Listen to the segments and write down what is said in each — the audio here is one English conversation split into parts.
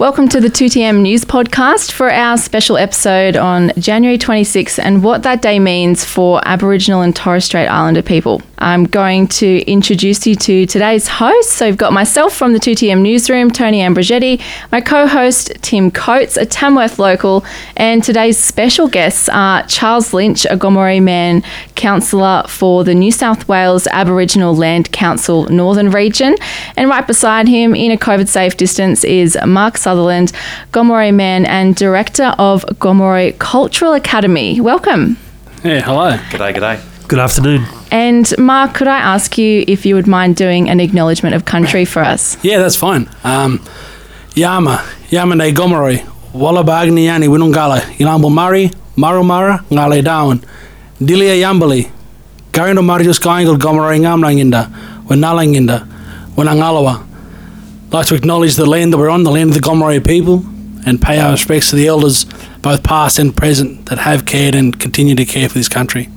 Welcome to the 2TM News Podcast for our special episode on January 26 and what that day means for Aboriginal and Torres Strait Islander people. I'm going to introduce you to today's hosts. So, we've got myself from the 2TM Newsroom, Toni Ambrogetti, my co host, Tim Coates, a Tamworth local, and today's special guests are Charles Lynch, a Gomeroi man councillor for the New South Wales Aboriginal Land Council Northern Region. And right beside him, in a COVID safe distance, is Marc Sutherland, Gomeroi man and director of Gomeroi Cultural Academy. Welcome. Yeah, hello. G'day, g'day. Good afternoon. And Marc, could I ask you if you would mind doing an acknowledgement of country for us? Yeah, that's fine. Um, Yama, Yama ne Gomeroi, Walla Bagni Yani Winungala, Ilambo Mari, Marumara, Ngale Down, Dilia Yambali, Garindo Marius Kaingal Gomeroi Ngamlanginda, Winalanginda, Winangalawa. I'd like to acknowledge the land that we're on, the land of the Gomeroi people, and pay our respects to the elders, both past and present, that have cared and continue to care for this country.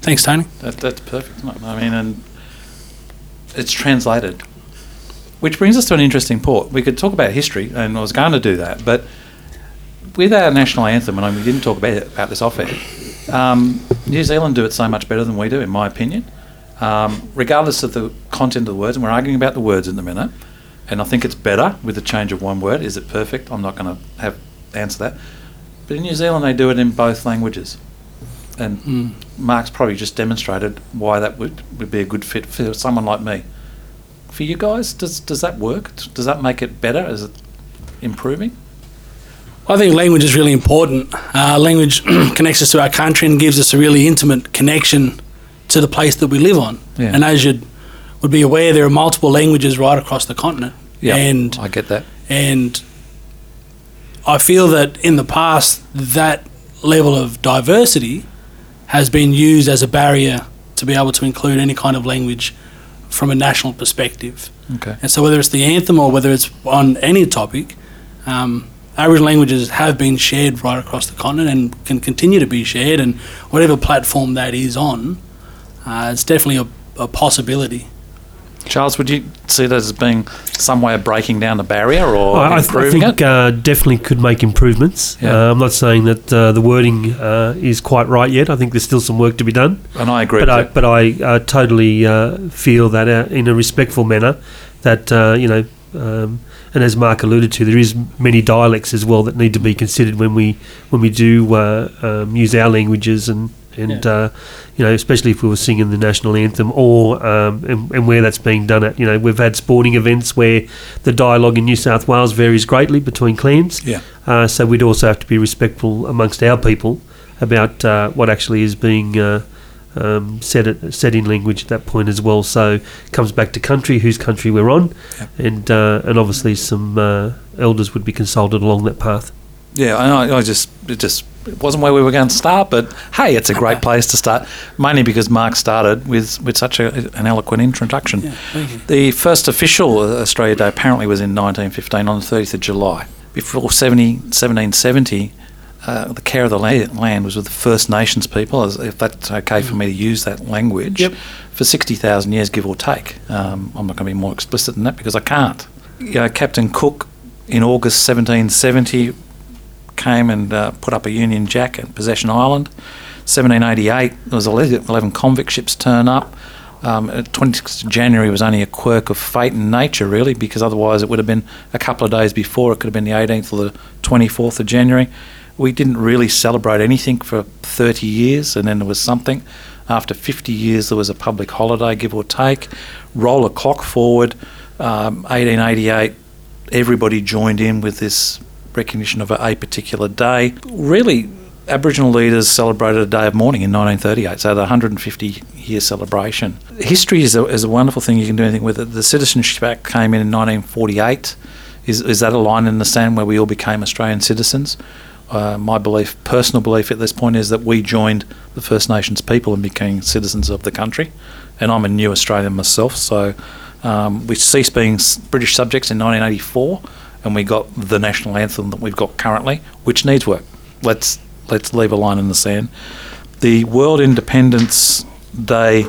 Thanks, Toni. That, that's perfect. I mean, and it's translated. Which brings us to an interesting point. We could talk about history, and I was going to do that, but with our national anthem, and we didn't talk about, it, about this off air, um, New Zealand do it so much better than we do, in my opinion. Um, regardless of the content of the words, and we're arguing about the words in a minute, and I think it's better with the change of one word. Is it perfect? I'm not going to have answer that. But in New Zealand, they do it in both languages, and Mm. Marc's probably just demonstrated why that would, would be a good fit for someone like me. For you guys, does does that work? Does that make it better? Is it improving? I think language is really important. Uh, language connects us to our country and gives us a really intimate connection to the place that we live on. Yeah. And as you would be aware, there are multiple languages right across the continent. Yeah, And I get that. and I feel that in the past, that level of diversity has been used as a barrier to be able to include any kind of language from a national perspective. Okay. And so, whether it's the anthem or whether it's on any topic, um, Aboriginal languages have been shared right across the continent and can continue to be shared. And whatever platform that is on, uh, it's definitely a, a possibility. Charles, would you see that as being some way of breaking down the barrier or I, I th- I think it? uh, definitely could make improvements. Yeah. Uh, I'm not saying that uh, the wording uh, is quite right yet. I think there's still some work to be done. And I agree But with I, but I uh, totally uh, feel that uh, in a respectful manner, that uh, you know, um, and as Marc alluded to, there is many dialects as well that need to be considered when we when we do uh, um, use our languages and and Yeah. uh, you know, especially if we were singing the national anthem or um, and, and where that's being done at. You know, we've had sporting events where the dialogue in New South Wales varies greatly between clans. Yeah. Uh, so we'd also have to be respectful amongst our people about uh, what actually is being uh, um, said at, said in language at that point as well. So it comes back to country, whose country we're on, Yep. and uh, and obviously some uh, elders would be consulted along that path. Yeah, I, I just it just it wasn't where we were going to start, but hey, it's a great place to start. Mainly because Marc started with with such a, an eloquent introduction. Yeah, thank you. The first official Australia Day apparently was in 1915 on the 30th of July. Before 70, 1770, uh, the care of the land, was with the First Nations people, if that's okay for me to use that language, Yep. for 60,000 years, give or take. Um, I'm not going to be more explicit than that because I can't. You know, Captain Cook in August 1770 came and uh, put up a Union Jack at Possession Island. 1788, there was 11 11 convict ships turn up. Um, uh, 26th of January was only a quirk of fate and nature, really, because otherwise it would have been a couple of days before. It could have been the 18th or the 24th of January. We didn't really celebrate anything for 30 years, and then there was something. After 50 years, there was a public holiday, give or take. Roll a clock forward, um, 1888, everybody joined in with this recognition of a, particular day. Really, Aboriginal leaders celebrated a day of mourning in 1938, so the 150 year celebration. History is a, is a wonderful thing, you can do anything with it. The Citizenship Act came in in 1948. Is, is that a line in the sand where we all became Australian citizens? Uh, my belief, personal belief at this point, is that we joined the First Nations people and became citizens of the country. And I'm a new Australian myself, so um, we ceased being British subjects in 1984, and we got the national anthem that we've got currently, which needs work. Let's let's leave a line in the sand. The World Independence Day,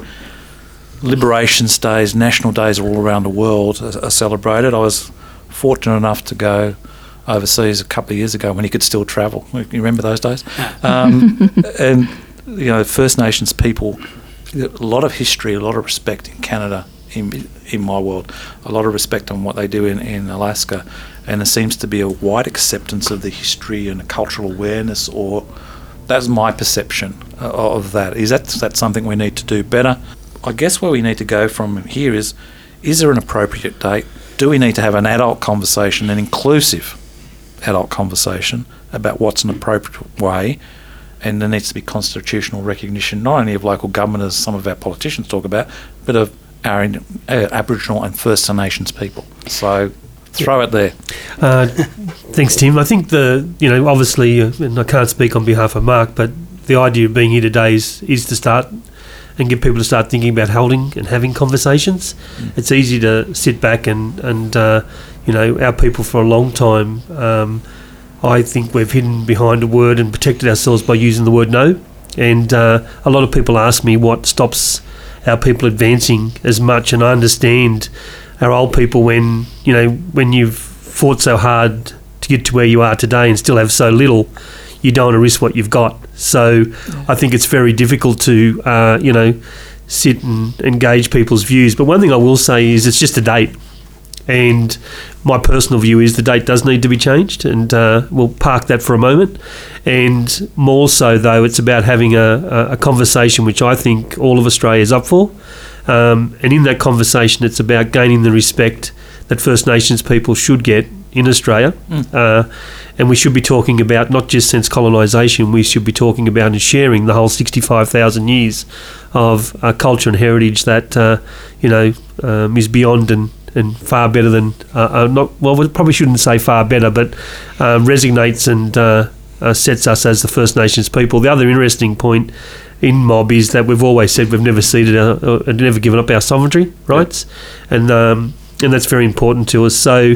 Liberation Days, national days all around the world are, are celebrated. I was fortunate enough to go overseas a couple of years ago when he could still travel. You remember those days? Um, and you know, First Nations people, a lot of history, a lot of respect in Canada, in in my world, a lot of respect on what they do in, in Alaska, and there seems to be a wide acceptance of the history and a cultural awareness, or that's my perception uh, of that. Is that that something we need to do better? I guess where we need to go from here is: is there an appropriate date? Do we need to have an adult conversation, an inclusive adult conversation about what's an appropriate way? And there needs to be constitutional recognition, not only of local government, as some of our politicians talk about, but of our in, uh, Aboriginal and First Nations people. So throw it there. Uh, thanks, Tim. I think the you know obviously, uh, and I can't speak on behalf of Marc, but the idea of being here today is is to start and get people to start thinking about holding and having conversations. Mm. It's easy to sit back and and uh, you know our people for a long time. Um, I think we've hidden behind a word and protected ourselves by using the word no. And uh, a lot of people ask me what stops our people advancing as much. And I understand our old people when you know when you've fought so hard to get to where you are today and still have so little, you don't want to risk what you've got. So I think it's very difficult to uh, you know sit and engage people's views. But one thing I will say is it's just a date. And my personal view is the date does need to be changed, and uh, we'll park that for a moment. And more so, though, it's about having a, a, conversation which I think all of Australia is up for. Um, and in that conversation, it's about gaining the respect that First Nations people should get in Australia. Uh, and we should be talking about not just since colonisation, we should be talking about and sharing the whole 65,000 years of uh, culture and heritage that, uh, you know, um, is beyond and, and far better than, uh, uh, not well, we probably shouldn't say far better, but um, resonates and uh, uh, sets us as the First Nations people. The other interesting point in mob is that we've always said we've never ceded our, uh, never given up our sovereignty rights, and um, and that's very important to us. So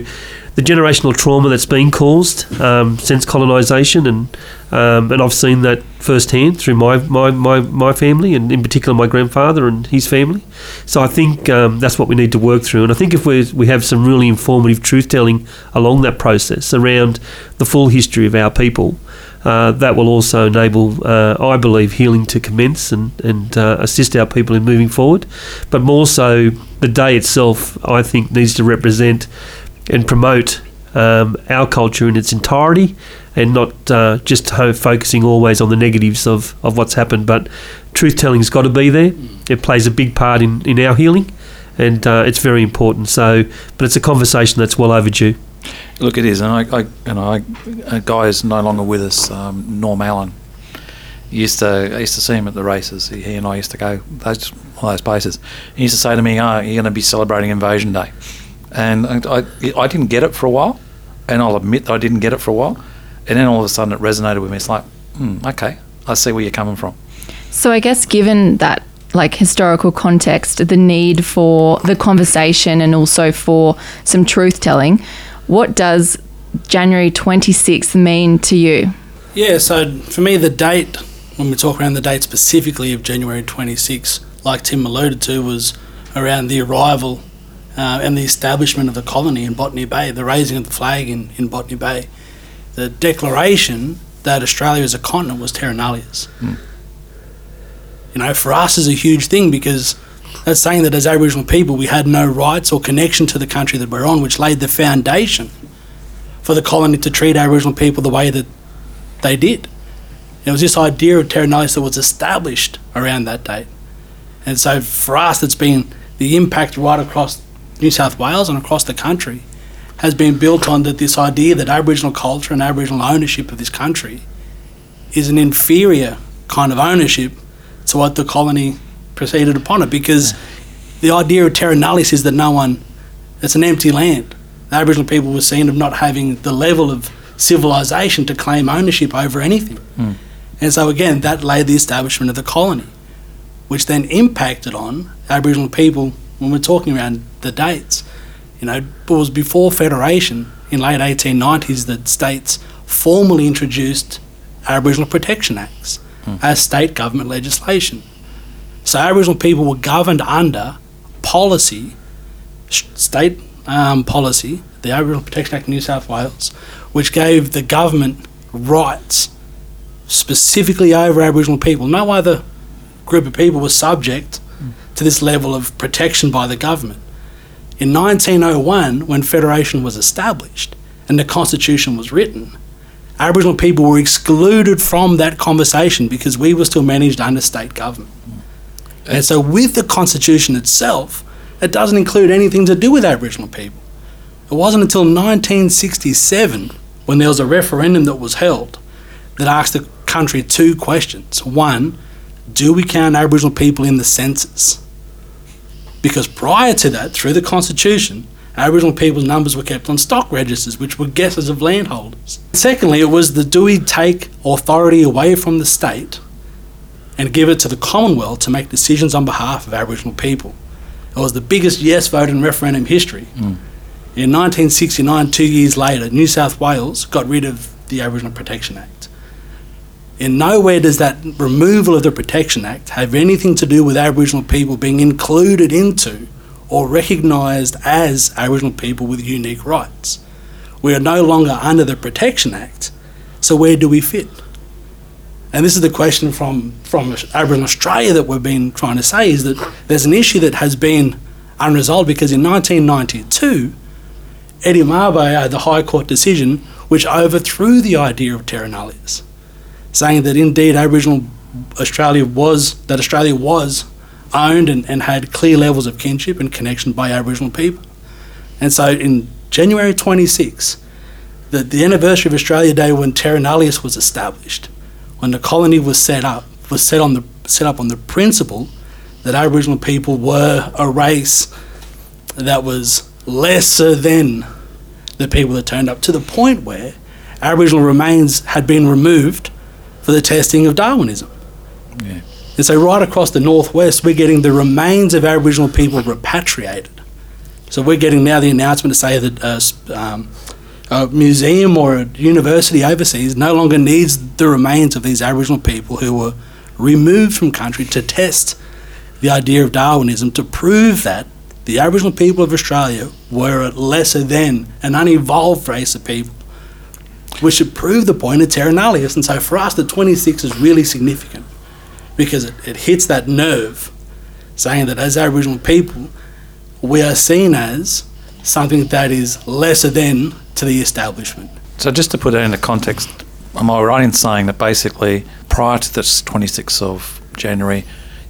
the generational trauma that's been caused um, since colonisation, and um, and I've seen that firsthand through my, my, my, my family, and in particular my grandfather and his family. So I think um, that's what we need to work through, and I think if we we have some really informative truth telling along that process around the full history of our people. Uh, that will also enable, uh, I believe, healing to commence and, and uh, assist our people in moving forward. But more so, the day itself, I think, needs to represent and promote um, our culture in its entirety and not uh, just ho- focusing always on the negatives of, of what's happened. But truth telling's got to be there. It plays a big part in, in our healing and uh, it's very important. So, but it's a conversation that's well overdue. Look, it is, and I, I and I, a guy is no longer with us. Um, Norm Allen. Used to, I used to see him at the races. He, he and I used to go those all those places. He used to say to me, "Oh, you're going to be celebrating Invasion Day," and I, I, I didn't get it for a while, and I'll admit that I didn't get it for a while, and then all of a sudden it resonated with me. It's like, hmm, okay, I see where you're coming from. So I guess given that like historical context, the need for the conversation and also for some truth telling, what does January 26th mean to you? Yeah, so for me, the date, when we talk around the date specifically of January 26, like Tim alluded to, was around the arrival uh, and the establishment of the colony in Botany Bay, the raising of the flag in, in Botany Bay. The declaration that Australia as a continent was terra nullius. You know, for us is a huge thing because that's saying that as Aboriginal people we had no rights or connection to the country that we're on, which laid the foundation for the colony to treat Aboriginal people the way that they did. It was this idea of terra nullius that was established around that date. And so for us, it's been the impact right across New South Wales and across the country has been built on that this idea that Aboriginal culture and Aboriginal ownership of this country is an inferior kind of ownership to what the colony proceeded upon it because the idea of terra nullius is that no one, it's an empty land. The Aboriginal people were seen of not having the level of civilization to claim ownership over anything. Hmm. And so again, that laid the establishment of the colony, which then impacted on Aboriginal people when we're talking around the dates. You know, it was before Federation in late 1890s that states formally introduced Aboriginal Protection Acts as state government legislation. So Aboriginal people were governed under policy, state um, policy the Aboriginal Protection Act of New South Wales, which gave the government rights specifically over Aboriginal people. No other group of people was subject to this level of protection by the government. In 1901, when Federation was established and the Constitution was written, Aboriginal people were excluded from that conversation because we were still managed under state government. And so, with the Constitution itself, it doesn't include anything to do with Aboriginal people. It wasn't until 1967, when there was a referendum that was held, that asked the country two questions. One, do we count Aboriginal people in the census? Because prior to that, through the Constitution, Aboriginal people's numbers were kept on stock registers, which were guesses of landholders. Secondly, it was the do we take authority away from the state and give it to the Commonwealth to make decisions on behalf of Aboriginal people? It was the biggest yes vote in referendum history. Mm. In 1969, two years later, New South Wales got rid of the Aboriginal Protection Act. In nowhere does that removal of the Protection Act have anything to do with Aboriginal people being included into or recognised as Aboriginal people with unique rights. We are no longer under the Protection Act, so where do we fit? And this is the question from, from Aboriginal Australia that we've been trying to say is that there's an issue that has been unresolved because in 1992, Eddie Mabo had the High Court decision which overthrew the idea of terra nullius, saying that indeed Aboriginal Australia was, that Australia was owned and, and had clear levels of kinship and connection by Aboriginal people. And so in January 26, the, the anniversary of Australia Day when terra nullius was established, when the colony was set up, was set on the set up on the principle that Aboriginal people were a race that was lesser than the people that turned up, to the point where Aboriginal remains had been removed for the testing of Darwinism. Yeah. And so, right across the northwest, we're getting the remains of Aboriginal people repatriated. So, we're getting now the announcement to say that a, s- um, a museum or a university overseas no longer needs the remains of these Aboriginal people who were removed from country to test the idea of Darwinism to prove that the Aboriginal people of Australia were a lesser than an unevolved race of people. Which should prove the point of terra nullius. And so for us, the 26 is really significant because it, it hits that nerve saying that as Aboriginal people, we are seen as something that is lesser than to the establishment. So just to put it into context, am I right in saying that basically prior to this 26th of January,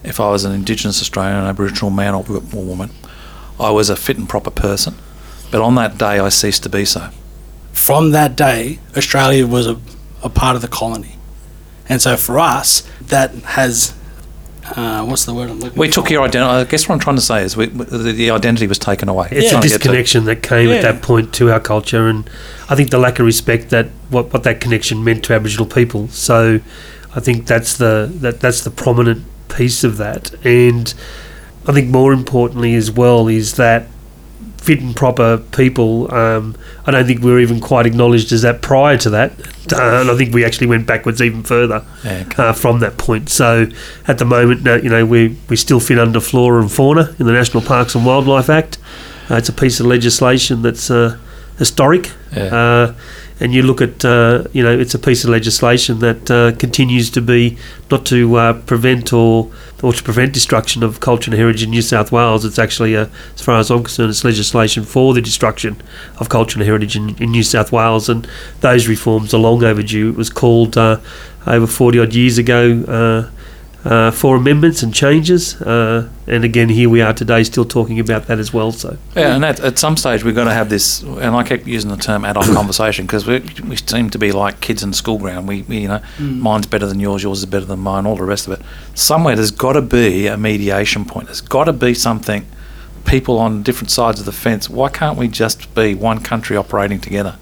if I was an Indigenous Australian, an Aboriginal man or woman, I was a fit and proper person, but on that day I ceased to be so. From that day, Australia was a, a part of the colony. And so for us, that has, uh, what's the word I'm looking We for? took your identity. I guess what I'm trying to say is we, the, the identity was taken away. It's Yeah. a Trying to disconnection that came Yeah. at that point to our culture, and I think the lack of respect that what, what that connection meant to Aboriginal people. So, I think that's the that that's the prominent piece of that, and I think more importantly as well is that fit and proper people. Um, I don't think we were even quite acknowledged as that prior to that, uh, and I think we actually went backwards even further Yeah, okay. uh, from that point. So at the moment, uh, you know, we, we still fit under flora and fauna in the National Parks and Wildlife Act. Uh, it's a piece of legislation that's uh, historic. Yeah. Uh, and you look at, uh, you know, it's a piece of legislation that uh, continues to be not to uh, prevent or or to prevent destruction of culture and heritage in New South Wales. It's actually, uh, as far as I'm concerned, it's legislation for the destruction of culture and heritage in, in New South Wales, and those reforms are long overdue. It was called uh, over 40 odd years ago uh, uh, for amendments and changes, uh, and again, here we are today still talking about that as well. So, Yeah, and at, at some stage we're going to have this, and I keep using the term adult conversation because we, we seem to be like kids in school ground. We, we, you know, mine's better than yours, yours is better than mine, all the rest of it. Somewhere there's got to be a mediation point. There's got to be something. People on different sides of the fence. Why can't we just be one country operating together?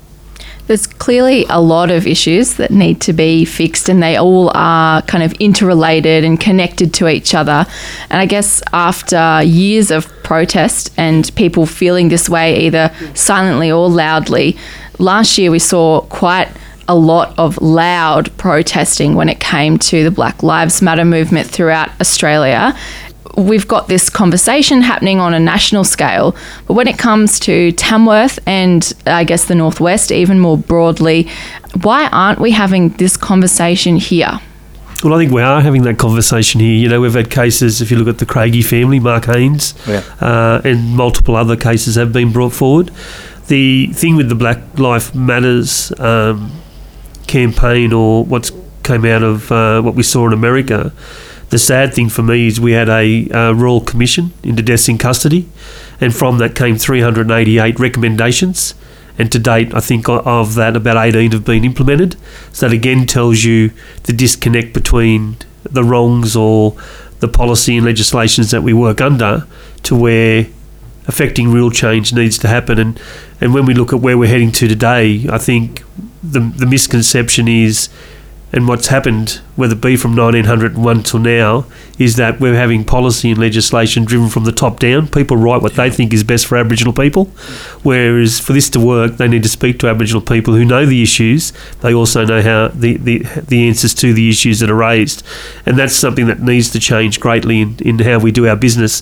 There's clearly a lot of issues that need to be fixed, and they all are kind of interrelated and connected to each other. And I guess after years of protest and people feeling this way, either silently or loudly, last year we saw quite a lot of loud protesting when it came to the Black Lives Matter movement throughout Australia. We've got this conversation happening on a national scale, but when it comes to Tamworth and I guess the Northwest, even more broadly, why aren't we having this conversation here? Well, I think we are having that conversation here. You know, we've had cases, if you look at the Craigie family, Mark Haynes, Yeah. uh, and multiple other cases have been brought forward. The thing with the Black Life Matters um, campaign or what's came out of uh, what we saw in America, the sad thing for me is we had a uh, Royal Commission into deaths in custody, and from that came 388 recommendations. And to date, I think of that, about 18 have been implemented. So that again tells you the disconnect between the wrongs or the policy and legislations that we work under to where affecting real change needs to happen. And, and when we look at where we're heading to today, I think the, the misconception is, and what's happened, whether it be from 1901 till now, is that we're having policy and legislation driven from the top down. People write what they think is best for Aboriginal people, whereas for this to work, they need to speak to Aboriginal people who know the issues. They also know how the, the, the answers to the issues that are raised, and that's something that needs to change greatly in, in how we do our business.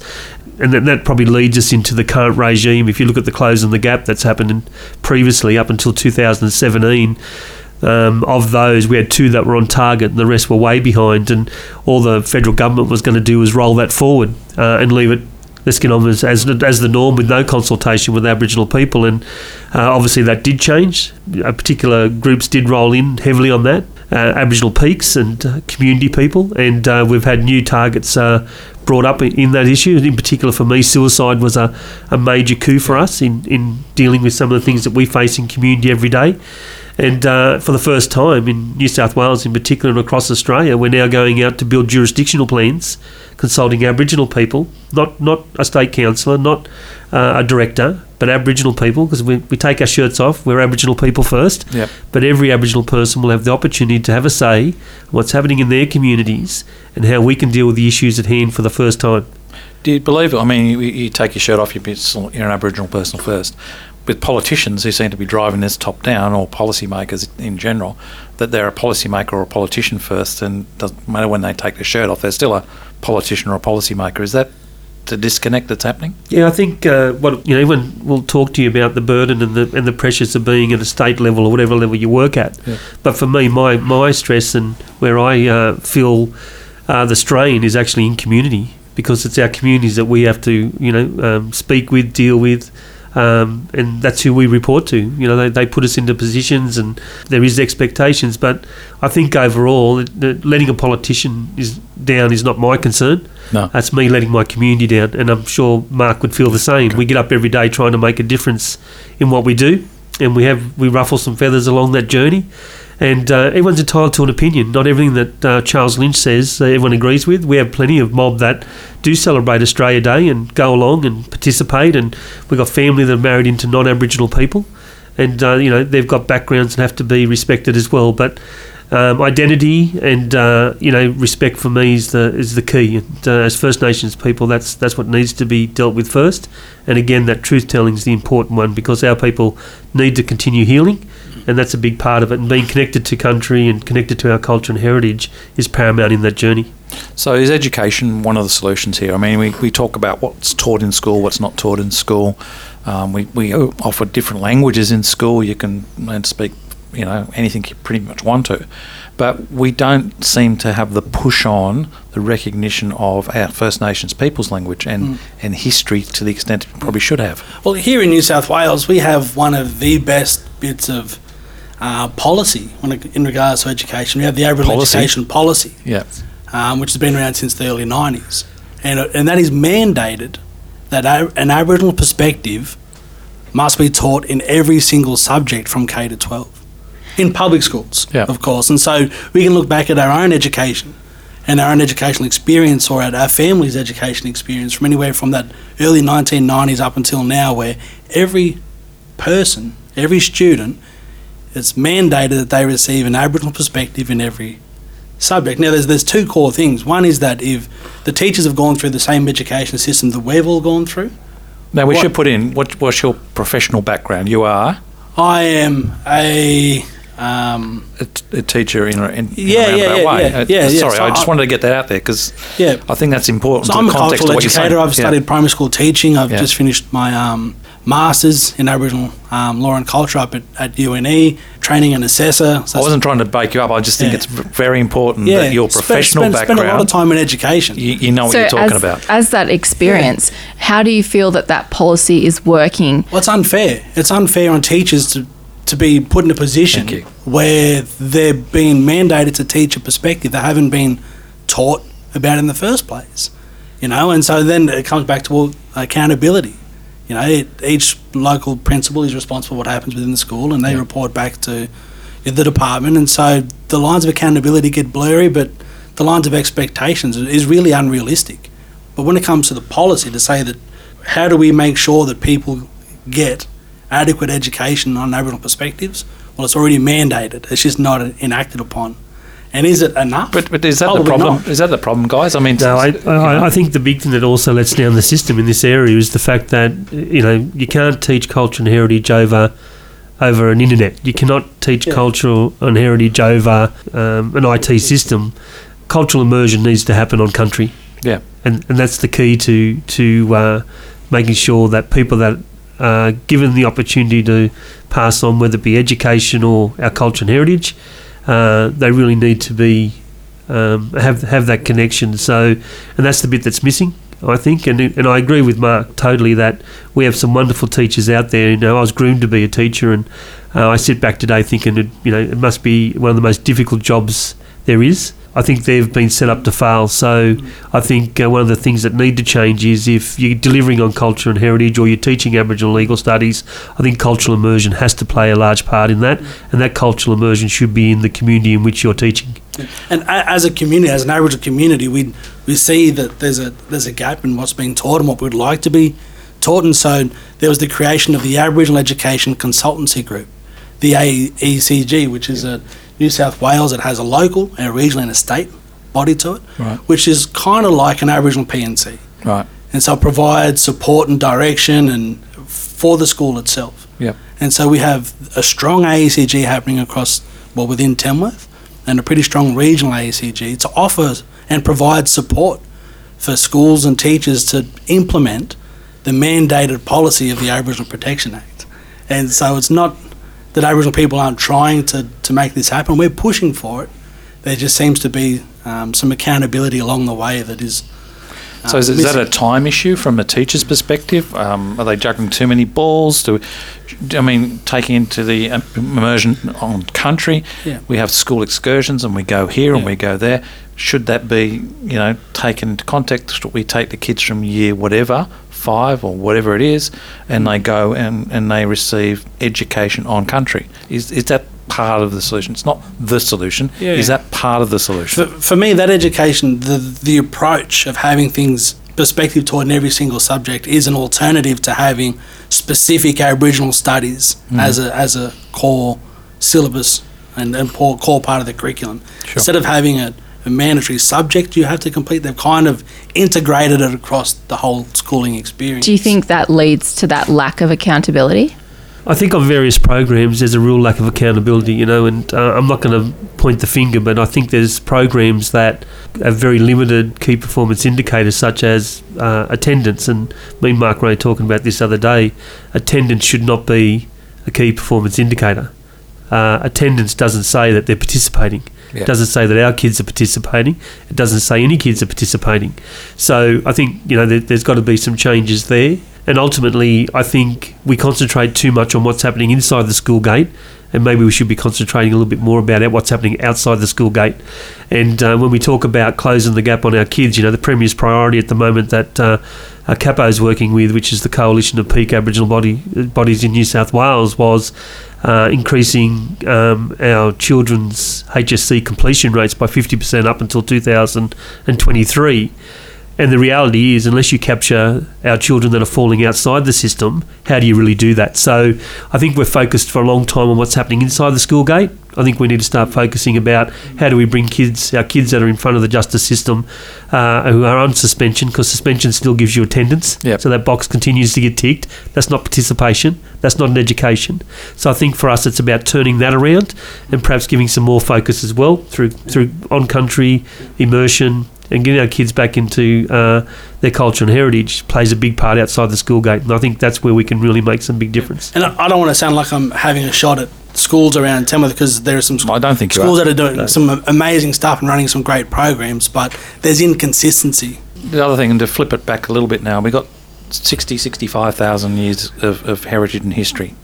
And that, that probably leads us into the current regime. If you look at the close in the gap that's happened previously up until 2017, um, of those, we had two that were on target, and the rest were way behind. And all the federal government was going to do was roll that forward uh, and leave it. Let's get on as, as as the norm with no consultation with Aboriginal people, and uh, obviously that did change. Uh, particular groups did roll in heavily on that. Uh, Aboriginal peaks and uh, community people, and uh, we've had new targets brought up in, in that issue. In particular, for me, suicide was a, a major coup for us in, in dealing with some of the things that we face in community every day. And uh, for the first time in New South Wales, in particular, and across Australia, we're now going out to build jurisdictional plans, consulting Aboriginal people, not not a state councillor, not uh, a director, but Aboriginal people, because we, we take our shirts off. We're Aboriginal people first. Yep. But every Aboriginal person will have the opportunity to have a say in what's happening in their communities and how we can deal with the issues at hand for the first time. Do you believe it? I mean, you, you take your shirt off, you're, you're an Aboriginal person first. With politicians who seem to be driving this top down, or policymakers in general, that they're a policymaker or a politician first, and doesn't matter when they take their shirt off, they're still a politician or a policymaker. Is that the disconnect that's happening? Yeah, I think uh, what you know, everyone will talk to you about the burden and the and the pressures of being at a state level or whatever level you work at. Yeah. But for me, my my stress and where I uh, feel uh, the strain is actually in community because it's our communities that we have to you know um, speak with, deal with. Um, and that's who we report to. You know, they, they put us into positions, and there is expectations. But I think overall, it- letting a politician is down is not my concern. No. That's me letting my community down, and I'm sure Marc would feel the same. We get up every day trying to make a difference in what we do, and we have we ruffle some feathers along that journey. And uh, everyone's entitled to an opinion. Not everything that uh, Charles Lynch says uh, everyone agrees with. We have plenty of mob that do celebrate Australia Day and go along and participate. And we've got family that are married into non-Aboriginal people, and uh, you know they've got backgrounds and have to be respected as well. But um, identity and uh, you know respect for me is the is the key. And, uh, as First Nations people, that's that's what needs to be dealt with first. And again, that truth telling is the important one because our people need to continue healing, and that's a big part of it. And being connected to country and connected to our culture and heritage is paramount in that journey. So is education one of the solutions here? I mean, we, we talk about what's taught in school, what's not taught in school. Um, we, we offer different languages in school. You can learn to speak, you know, anything you pretty much want to. But we don't seem to have the push on the recognition of our First Nations people's language and, and history to the extent it probably should have. Well, here in New South Wales, we have one of the best bits of uh, policy when it, in regards to education. We have the Aboriginal Policy? Education Policy, Yeah. um, which has been around since the early 90s. And, uh, and that is mandated that a, an Aboriginal perspective must be taught in every single subject from K to 12 in public schools, Yeah. of course. And so we can look back at our own education and our own educational experience or at our family's education experience from anywhere from that early 1990s up until now, where every person, every student, it's mandated that they receive an Aboriginal perspective in every subject. Now, there's there's two core things. One is that if the teachers have gone through the same education system that we've all gone through, Now, we What- should put in what, what's your professional background? You are? I am a Um, a, t- a teacher in a, in, in a roundabout yeah, yeah, way. yeah, Uh, yeah, yeah. Sorry, So I just I- wanted to get that out there because yeah. I think that's important. So I'm the a context cultural educator. I've Yeah. studied primary school teaching. I've Yeah. just finished my um, masters in Aboriginal um, law and culture up at, at UNE, training an assessor. So I wasn't trying to bake you up. I just think Yeah. it's very important yeah, that your spend- professional spend, background, Spend a lot of time in education. you, you know what so you're talking as, about. as that experience, how do you feel that that policy is working? Well, it's unfair. It's unfair on teachers to, to be put in a position where they're being mandated to teach a perspective they haven't been taught about in the first place. You know, and so then it comes back to well, accountability. You know, it, each local principal is responsible for what happens within the school, and they Yeah. report back to the department. And so the lines of accountability get blurry, but the lines of expectations is really unrealistic. But when it comes to the policy, to say that how do we make sure that people get adequate education on Aboriginal perspectives? Well, it's already mandated. It's just not enacted upon. And is it enough? But, but is that the problem? not. Is that the problem, guys? I mean, No, I, I, I think the big thing that also lets down the system in this area is the fact that you know you can't teach culture and heritage over over an internet. You cannot teach Yeah. cultural and heritage over um, an IT system. Cultural immersion needs to happen on country. Yeah. and and that's the key to to uh, making sure that people that are given the opportunity to pass on, whether it be education or our culture and heritage, uh, they really need to be um, have have that connection. So, and that's the bit that's missing. I think, and and I agree with Marc totally that we have some wonderful teachers out there. You know, I was groomed to be a teacher, and uh, I sit back today thinking, it, you know, it must be one of the most difficult jobs there is. I think they've been set up to fail. So I think uh, one of the things that need to change is if you're delivering on culture and heritage or you're teaching Aboriginal legal studies, I think cultural immersion has to play a large part in that, and that cultural immersion should be in the community in which you're teaching. And as a community, as an Aboriginal community, we we see that there's a there's a gap in what's being taught and what we'd like to be taught. And so there was the creation of the Aboriginal Education Consultancy Group, the AECG, which is a New South Wales. It has a local, and a regional, and a state body to it, Right. which is kind of like an Aboriginal P&C. right. and so it provides support and direction and for the school itself. Yep. And so we have a strong AECG happening across well within Tamworth, and a pretty strong regional AECG to offer and provide support for schools and teachers to implement the mandated policy of the Aboriginal Protection Act. And so it's not that Aboriginal people aren't trying to, to make this happen. We're pushing for it. There just seems to be um, some accountability along the way that is. uh, So is, is that a time issue from a teacher's perspective? Um, are they juggling too many balls? Do, I mean, taking into the immersion on country, Yeah. we have school excursions and we go here and we go there. Should that be, you know, taken into context? Should we take the kids from year whatever, five or whatever it is, and they go and, and they receive education on country? Is, is that part of the solution? It's not the solution. Yeah. Is that part of the solution? For, for me, that education, the the approach of having things perspective taught in every single subject is an alternative to having specific Aboriginal studies mm-hmm. as a as a core syllabus and, and core, core part of the curriculum. Sure. Instead of having a, a mandatory subject you have to complete, they've kind of integrated it across the whole schooling experience. Do you think that leads to that lack of accountability? I think on various programs there's a real lack of accountability, you know, and uh, I'm not going to point the finger, but I think there's programs that have very limited key performance indicators such as uh, attendance. And me and Mark Ray talking about this other day. Attendance should not be a key performance indicator. Uh, attendance doesn't say that they're participating. Yeah. It doesn't say that our kids are participating. It doesn't say any kids are participating. So I think you know there, there's got to be some changes there. And ultimately, I think we concentrate too much on what's happening inside the school gate, and maybe we should be concentrating a little bit more about what's happening outside the school gate. And uh, when we talk about closing the gap on our kids, you know, the Premier's priority at the moment that uh, uh, CAPO's working with, which is the coalition of peak Aboriginal body, bodies in New South Wales, was uh, increasing um, our children's HSC completion rates by 50% up until 2023. And the reality is, unless you capture our children that are falling outside the system, how do you really do that? So I think we're focused for a long time on what's happening inside the school gate, I think we need to start focusing about how do we bring kids, our kids that are in front of the justice system, uh, who are on suspension, because suspension still gives you attendance. Yep. So that box continues to get ticked. That's not participation. That's not an education. So I think for us, it's about turning that around and perhaps giving some more focus as well through through on country immersion and getting our kids back into uh, their culture and heritage plays a big part outside the school gate. And I think that's where we can really make some big difference. And I I don't want to sound like I'm having a shot at schools around Tamworth because there are some I don't think schools are. that are doing some amazing stuff and running some great programs, but there's inconsistency. The other thing, and to flip it back a little bit now, we've got 60, 65,000 years of, of heritage and history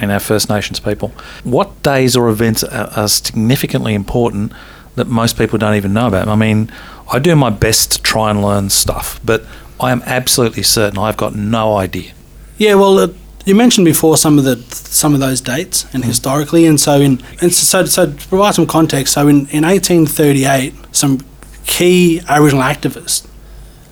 in our First Nations people. What days or events are, are significantly important that most people don't even know about? I mean, I do my best to try and learn stuff, but I am absolutely certain I've got no idea. Yeah, well, uh, you mentioned before some of the some of those dates and historically, and so in and so, so to provide some context, so in, in 1838, some key Aboriginal activists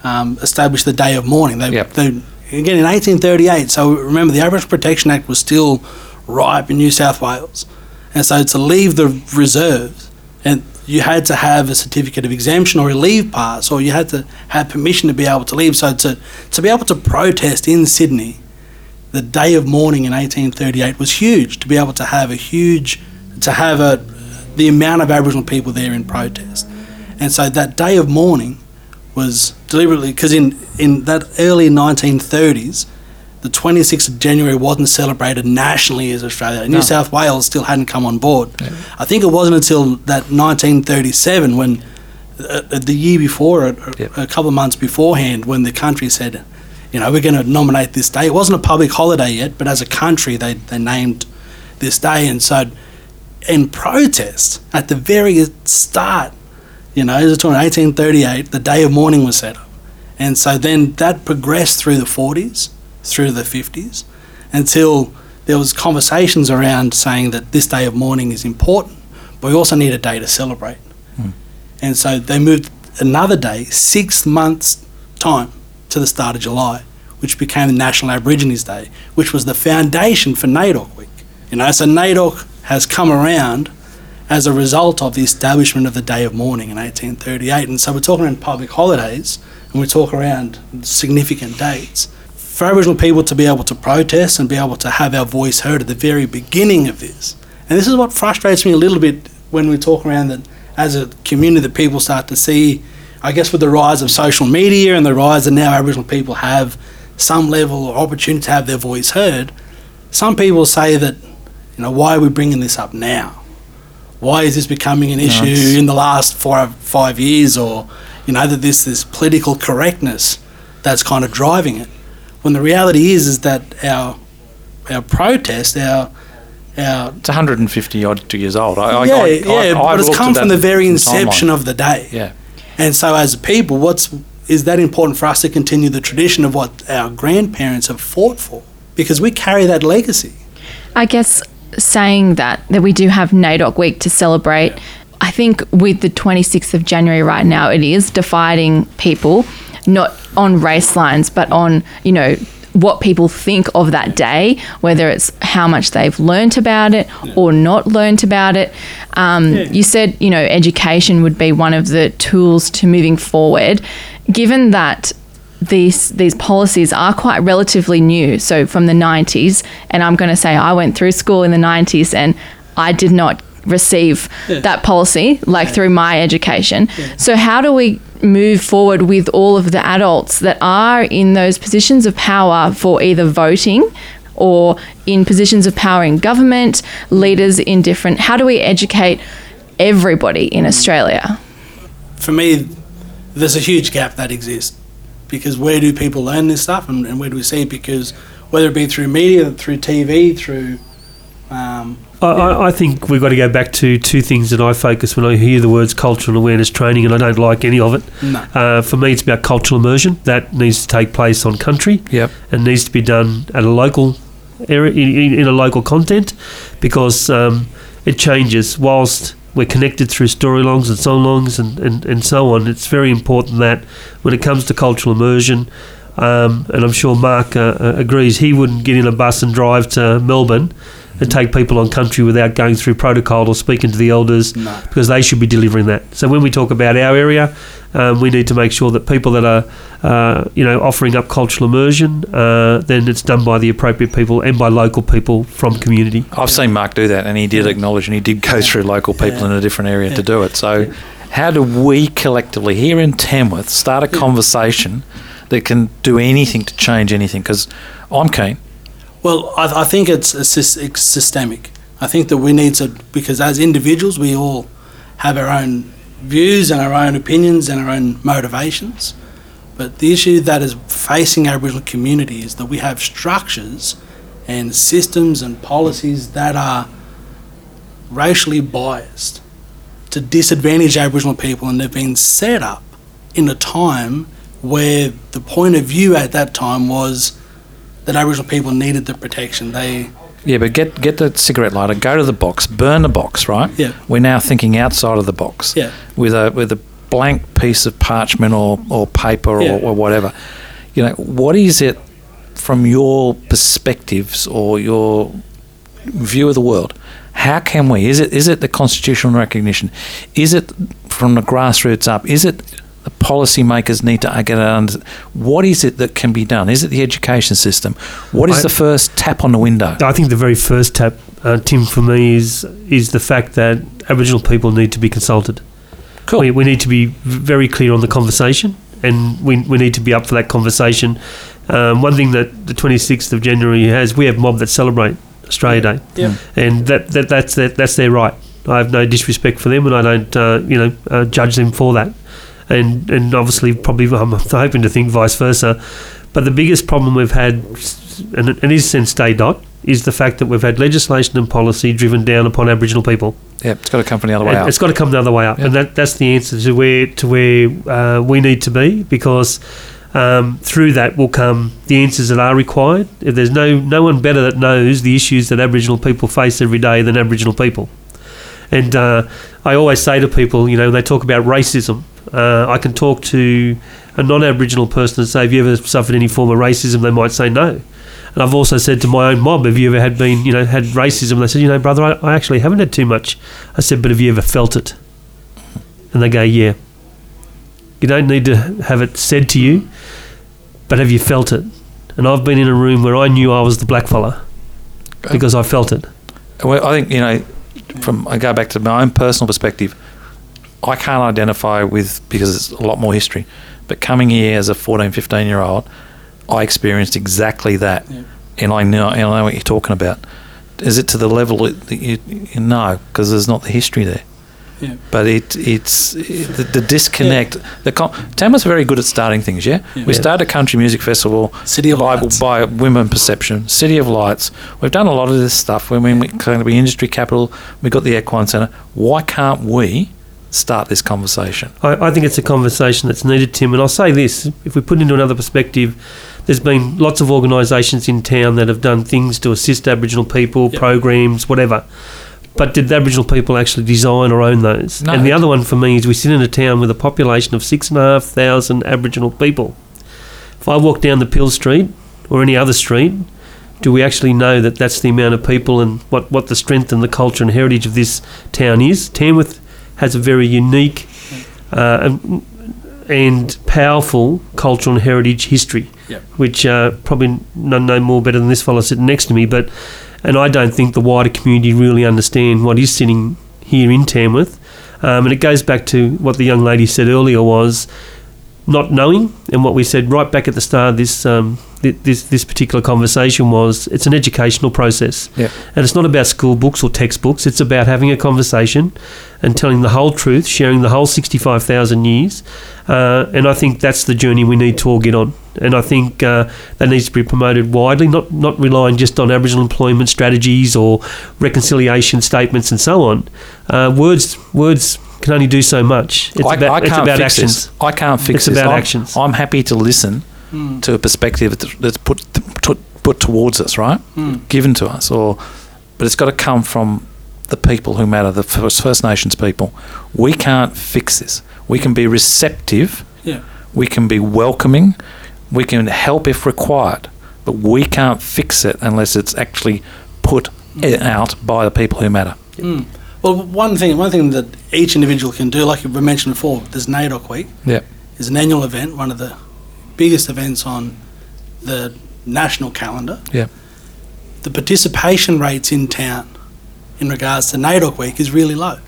um, established the Day of Mourning. They, Yep. they again in 1838. So remember, the Aboriginal Protection Act was still ripe in New South Wales, and so to leave the reserves, and you had to have a certificate of exemption or a leave pass, or you had to have permission to be able to leave. So to to be able to protest in Sydney the day of mourning in 1838 was huge to be able to have a huge to have a the amount of aboriginal people there in protest and so that day of mourning was deliberately because in in that early 1930s the 26th of January wasn't celebrated nationally as Australia. New No. South Wales still hadn't come on board. I think it wasn't until that 1937 when uh, uh, the year before, a, a- Yep. a couple of months beforehand, when the country said, you know, we're going to nominate this day. It wasn't a public holiday yet, but as a country, they, they named this day. And so, in protest, at the very start, you know, it was 1838, the day of mourning was set up. And so then that progressed through the 40s, through the 50s, until there was conversations around saying that this day of mourning is important, but we also need a day to celebrate. Hmm. And so they moved another day, six months' time, to the start of July, which became the National Aborigines Day, which was the foundation for NAIDOC Week. You know, so NAIDOC has come around as a result of the establishment of the Day of Mourning in 1838. And so we're talking around public holidays and we talk around significant dates. For Aboriginal people to be able to protest and be able to have our voice heard at the very beginning of this. And this is what frustrates me a little bit when we talk around that as a community that people start to see, I guess with the rise of social media and the rise that now Aboriginal people have some level of opportunity to have their voice heard, some people say that, you know, why are we bringing this up now? Why is this becoming an issue it's- in the last five five years, or you know that this this political correctness that's kind of driving it? When the reality is is that our our protest, our our It's 150 odd years old. I, I, yeah, I, yeah, I, but I've it's come from the very timeline. inception of the day. Yeah. And so, as a people, what's is that important for us to continue the tradition of what our grandparents have fought for? Because we carry that legacy. I guess saying that that we do have NAIDOC week to celebrate. I think with the 26th of January right now, it is dividing people, not on race lines, but on you know what people think of that day, whether it's how much they've learnt about it or not learnt about it. Um, You said you know education would be one of the tools to moving forward. Given that these these policies are quite relatively new, so from the 90s, and I'm going to say I went through school in the 90s and I did not receive that policy like through my education. So how do we move forward with all of the adults that are in those positions of power for either voting or in positions of power in government, leaders in different how do we educate everybody in Australia? For me, there's a huge gap that exists because where do people learn this stuff and, and where do we see it? Because whether it be through media, through TV, through um, I, I, I think we've got to go back to two things that I focus when I hear the words cultural awareness training, and I don't like any of it. no. Uh, for me, it's about cultural immersion. That needs to take place on country Yep. and needs to be done at a local area in, in, in a local content because um, it changes whilst we're connected through storylines and songlines and, and, and so on. It's very important that when it comes to cultural immersion, um, and I'm sure Marc uh, uh, agrees, he wouldn't get in a bus and drive to Melbourne and take people on country without going through protocol or speaking to the elders No. because they should be delivering that. So when we talk about our area, um, we need to make sure that people that are, uh, you know, offering up cultural immersion, uh, then it's done by the appropriate people and by local people from community. I've seen Marc do that, and he did acknowledge, and he did go through local people Yeah. in a different area Yeah. to do it. So, how do we collectively here in Tamworth start a conversation that can do anything to change anything? Because I'm keen. Well, I, I think it's, it's systemic. I think that we need to, because as individuals, we all have our own views and our own opinions and our own motivations. But the issue that is facing Aboriginal community is that we have structures and systems and policies that are racially biased to disadvantage Aboriginal people, and they've been set up in a time where the point of view at that time was that Aboriginal people needed the protection. They Yeah, but get get the cigarette lighter, go to the box, burn the box, right? Yeah. We're now thinking outside of the box. Yeah. With a with a blank piece of parchment or, or paper Yeah. or, or whatever. You know, what is it from your perspectives or your view of the world? How can we? Is it is it the constitutional recognition? Is it from the grassroots up? Is it the policymakers need to get it under? What is it that can be done? Is it the education system? What is I- the first tap on the window? I think the very first tap, uh, Tim, for me is is the fact that Aboriginal people need to be consulted. Cool. We, we need to be very clear on the conversation, and we, we need to be up for that conversation. Um, one thing that the 26th of January has, we have mob that celebrate Australia Day, Yeah. and that, that that's their, that's their right. I have no disrespect for them, and I don't uh, you know uh, judge them for that. And and obviously, probably I'm hoping to think vice versa. But the biggest problem we've had, and it is since day dot, is the fact that we've had legislation and policy driven down upon Aboriginal people. Yeah, it's got to come from the other way And out. It's got to come the other way up, Yeah. and that, that's the answer to where to where uh, we need to be because um, through that will come the answers that are required. If there's no no one better that knows the issues that Aboriginal people face every day than Aboriginal people, and uh, I always say to people, you know, when they talk about racism, uh, I can talk to a non-Aboriginal person and say, "Have you ever suffered any form of racism?" They might say no. And I've also said to my own mob, "Have you ever had been, you know, had racism?" They said, "You know, brother, I, I actually haven't had too much." I said, "But have you ever felt it?" And they go, "Yeah." You don't need to have it said to you, but have you felt it? And I've been in a room where I knew I was the black fella because I felt it. Well, I think you know, from I go back to my own personal perspective. I can't identify with because it's a lot more history. But coming here as a 14, 15 year old, I experienced exactly that, Yeah. and I know, and I know what you're talking about. Is it to the level that you, you know because there's not the history there? Yeah. But it it's it, the, the disconnect. The com- Tamworth's very good at starting things. Yeah, Yeah. we Yeah. started a country music festival City of by, Lights. by women perception, City of Lights. We've done a lot of this stuff. When we we're going to be industry capital, we got the Equine Centre. Why can't we start this conversation? I, I think it's a conversation that's needed, Tim. And I'll say this: if we put it into another perspective, there's been lots of organisations in town that have done things to assist Aboriginal people, Yep. programs, whatever. But did the Aboriginal people actually design or own those? No. And the other one for me is we sit in a town with a population of six and a half thousand Aboriginal people. If I walk down the Peel Street or any other street, do we actually know that that's the amount of people and what, what the strength and the culture and heritage of this town is? Tamworth has a very unique uh, and- powerful cultural and heritage history, Yep. which uh, probably none know more better than this fellow sitting next to me. But and I don't think the wider community really understand what is sitting here in Tamworth. Um, and it goes back to what the young lady said earlier was not knowing, and what we said right back at the start of this um, this this particular conversation was it's an educational process, Yeah. and it's not about school books or textbooks. It's about having a conversation and telling the whole truth, sharing the whole sixty five thousand years, uh, and I think that's the journey we need to all get on. And I think uh, that needs to be promoted widely, not not relying just on Aboriginal employment strategies or reconciliation statements and so on. Uh, words words can only do so much. It's I, about, I can't about fix actions. this. I can't fix It's this. about I'm, actions. I'm happy to listen Mm. to a perspective that's- put, put put towards us, right? Mm. Given to us, or but it's got to come from the people who matter, the First, First Nations people. We can't fix this. We can be receptive. Yeah. We can be welcoming. We can help if required, but we can't fix it unless it's actually put it out by the people who matter. Mm. Well, one thing, one thing that each individual can do, like we mentioned before, there's NAIDOC Week. Yep. It's an annual event, one of the biggest events on the national calendar. Yep. The participation rates in town in regards to NAIDOC Week is really low.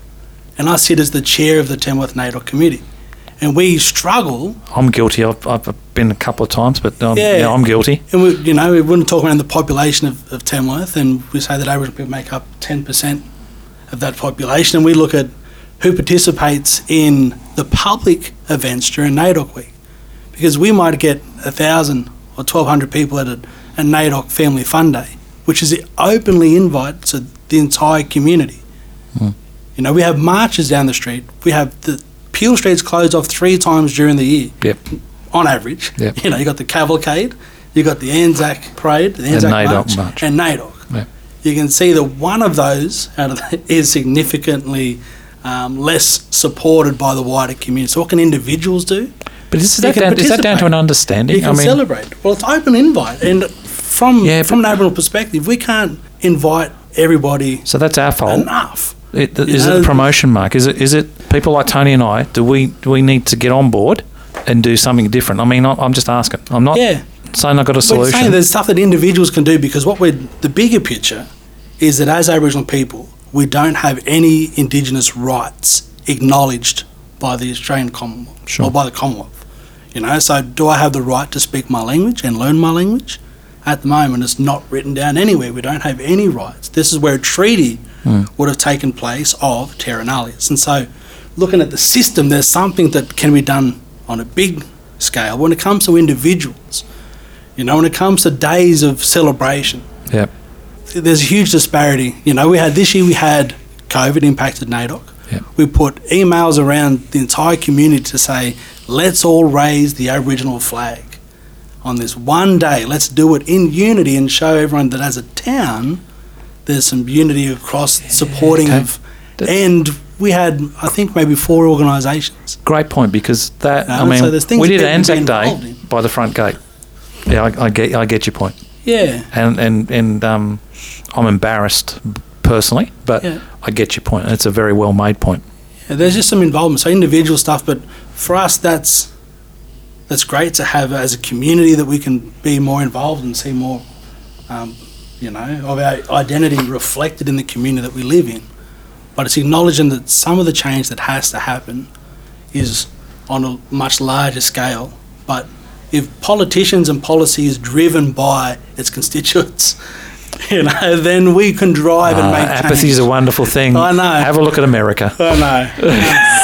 And I sit as the chair of the Tamworth NAIDOC committee. And we struggle, I'm guilty. I've, I've been a couple of times, but um, Yeah. yeah. I'm guilty. and we, you know, we wouldn't talk around the population of, of Tamworth, and we say that Aboriginal people make up 10% of that population, and we look at who participates in the public events during NAIDOC week. Because we might get a 1,000 or 1,200 people at a, a NAIDOC Family Fun Day, which is openly invite to the entire community. Mm. You know, we have marches down the street. We have the Peel Street's closed off three times during the year Yep. on average. Yep. You know, you got the cavalcade, you got the Anzac parade, the And Anzac NAIDOC march, march. and NAIDOC. Yep. You can see that one of those out of the, is significantly um, less supported by the wider community. So, what can individuals do? But is that, down, is that down to an understanding? You can celebrate. Well, it's open invite, and from Yeah, from an Aboriginal perspective, we can't invite everybody so that's our fault. enough. It, You is know, it a promotion Marc? Is it is it people like Toni and I? Do we do we need to get on board and do something different? I mean, I- I'm just asking. I'm not Yeah. saying I've got a solution. We're saying there's stuff that individuals can do because what we're the bigger picture is that as Aboriginal people, we don't have any Indigenous rights acknowledged by the Australian Commonwealth Sure. or by the Commonwealth. You know, so do I have the right to speak my language and learn my language? At the moment, it's not written down anywhere. We don't have any rights. This is where a treaty Hmm. would have taken place of terra nullius. And so, looking at the system, there's something that can be done on a big scale when it comes to individuals. You know, when it comes to days of celebration, Yep. there's a huge disparity. You know, we had this year we had COVID impacted NAIDOC. Yep. We put emails around the entire community to say, let's all raise the Aboriginal flag on this one day. Let's do it in unity and show everyone that as a town, there's some unity across supporting okay. of. And we had, I think, maybe four organisations. Great point because that No, I mean so we did Anzac Day by the front gate. Yeah, I, I get I get your point, Yeah. and and and um, I'm embarrassed personally, but Yeah. I get your point. It's a very well made point. Yeah, there's just some involvement, so individual stuff. But for us, that's that's great to have as a community that we can be more involved and see more, um, you know, of our identity reflected in the community that we live in. But it's acknowledging that some of the change that has to happen is on a much larger scale. But if politicians and policy is driven by its constituents, you know, then we can drive and Uh, make apathy is a wonderful thing. I know. Have a look at America. I know.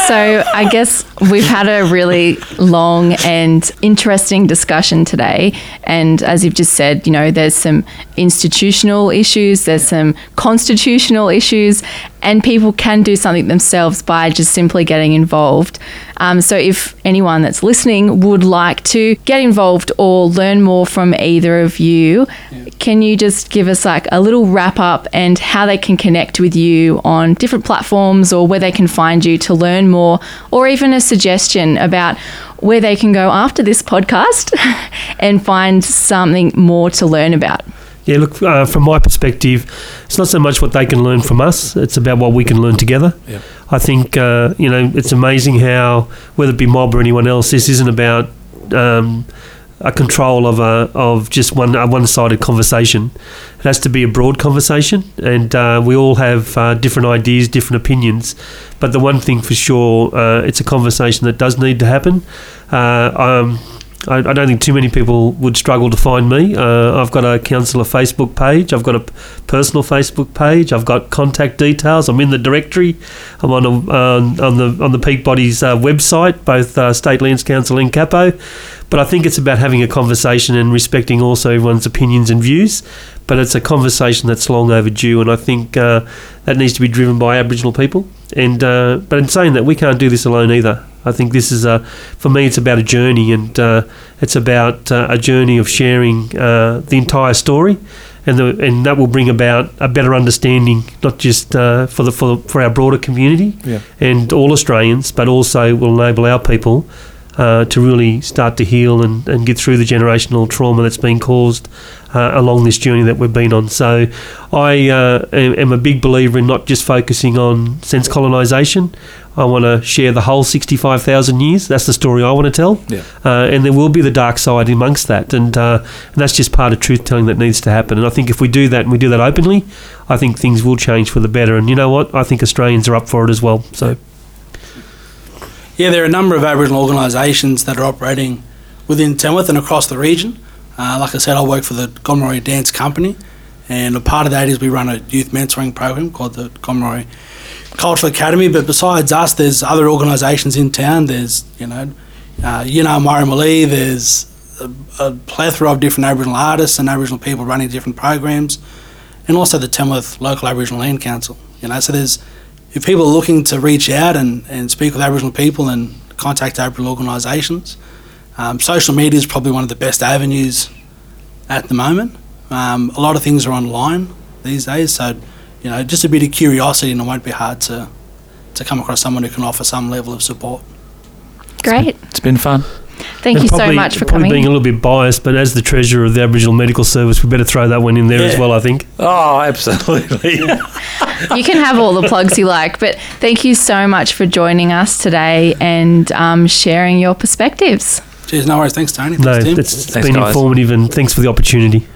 So I guess we've had a really long and interesting discussion today. And as you've just said, you know, there's some institutional issues, there's some constitutional issues, and people can do something themselves by just simply getting involved. Um, so if anyone that's listening would like to get involved or learn more from either of you, can you just give us like a little wrap up and how they can connect with you on different platforms or where they can find you to learn more, or even a suggestion about where they can go after this podcast and find something more to learn about? Yeah, look, uh, from my perspective, it's not so much what they can learn from us, it's about what we can learn together. Yep. I think, uh, you know, it's amazing how, whether it be mob or anyone else, this isn't about um, a control of a of just one a one sided conversation. It has to be a broad conversation, and uh, we all have uh, different ideas, different opinions. But the one thing for sure, uh, it's a conversation that does need to happen. Uh, um, I, I don't think too many people would struggle to find me. Uh, I've got a councillor Facebook page. I've got a personal Facebook page. I've got contact details. I'm in the directory. I'm on a, um, on the on the Peak Bodies uh, website, both uh, State Lands Council and CAPO. But I think it's about having a conversation and respecting also everyone's opinions and views. But it's a conversation that's long overdue, and I think uh, that needs to be driven by Aboriginal people. And uh, but in saying that, we can't do this alone either. I think this is a, for me, it's about a journey, and uh, it's about uh, a journey of sharing uh, the entire story, and the, and that will bring about a better understanding, not just uh, for the for, for our broader community Yeah. and all Australians, but also will enable our people uh, to really start to heal and, and get through the generational trauma that's been caused uh, along this journey that we've been on. So I uh, am, am a big believer in not just focusing on sense colonisation. I want to share the whole 65,000 years. That's the story I want to tell. Yeah. Uh, and there will be the dark side amongst that. And, uh, and that's just part of truth telling that needs to happen. And I think if we do that and we do that openly, I think things will change for the better. And you know what? I think Australians are up for it as well. So. Yeah, there are a number of Aboriginal organisations that are operating within Tamworth and across the region. Uh, like I said, I work for the Gomeroi Dance Company, and a part of that is we run a youth mentoring program called the Gomeroi Cultural Academy. But besides us, there's other organisations in town. There's, you know, uh, Yinna Murrumallee, there's a, a plethora of different Aboriginal artists and Aboriginal people running different programs, and also the Tamworth Local Aboriginal Land Council. You know, so there's if people are looking to reach out and, and speak with Aboriginal people and contact Aboriginal organisations, um, social media is probably one of the best avenues at the moment. Um, a lot of things are online these days, so you know, just a bit of curiosity, and it won't be hard to to come across someone who can offer some level of support. Great. It's been fun. Thank And you so much for probably coming. being a little bit biased, but as the treasurer of the Aboriginal Medical Service, we better throw that one in there as well. I think. Oh, absolutely. you can have all the plugs you like, but thank you so much for joining us today and um, sharing your perspectives. Cheers, no worries. Thanks, Toni. No, Thanks, Tim. it's, it's Thanks, been guys. informative, and thanks for the opportunity.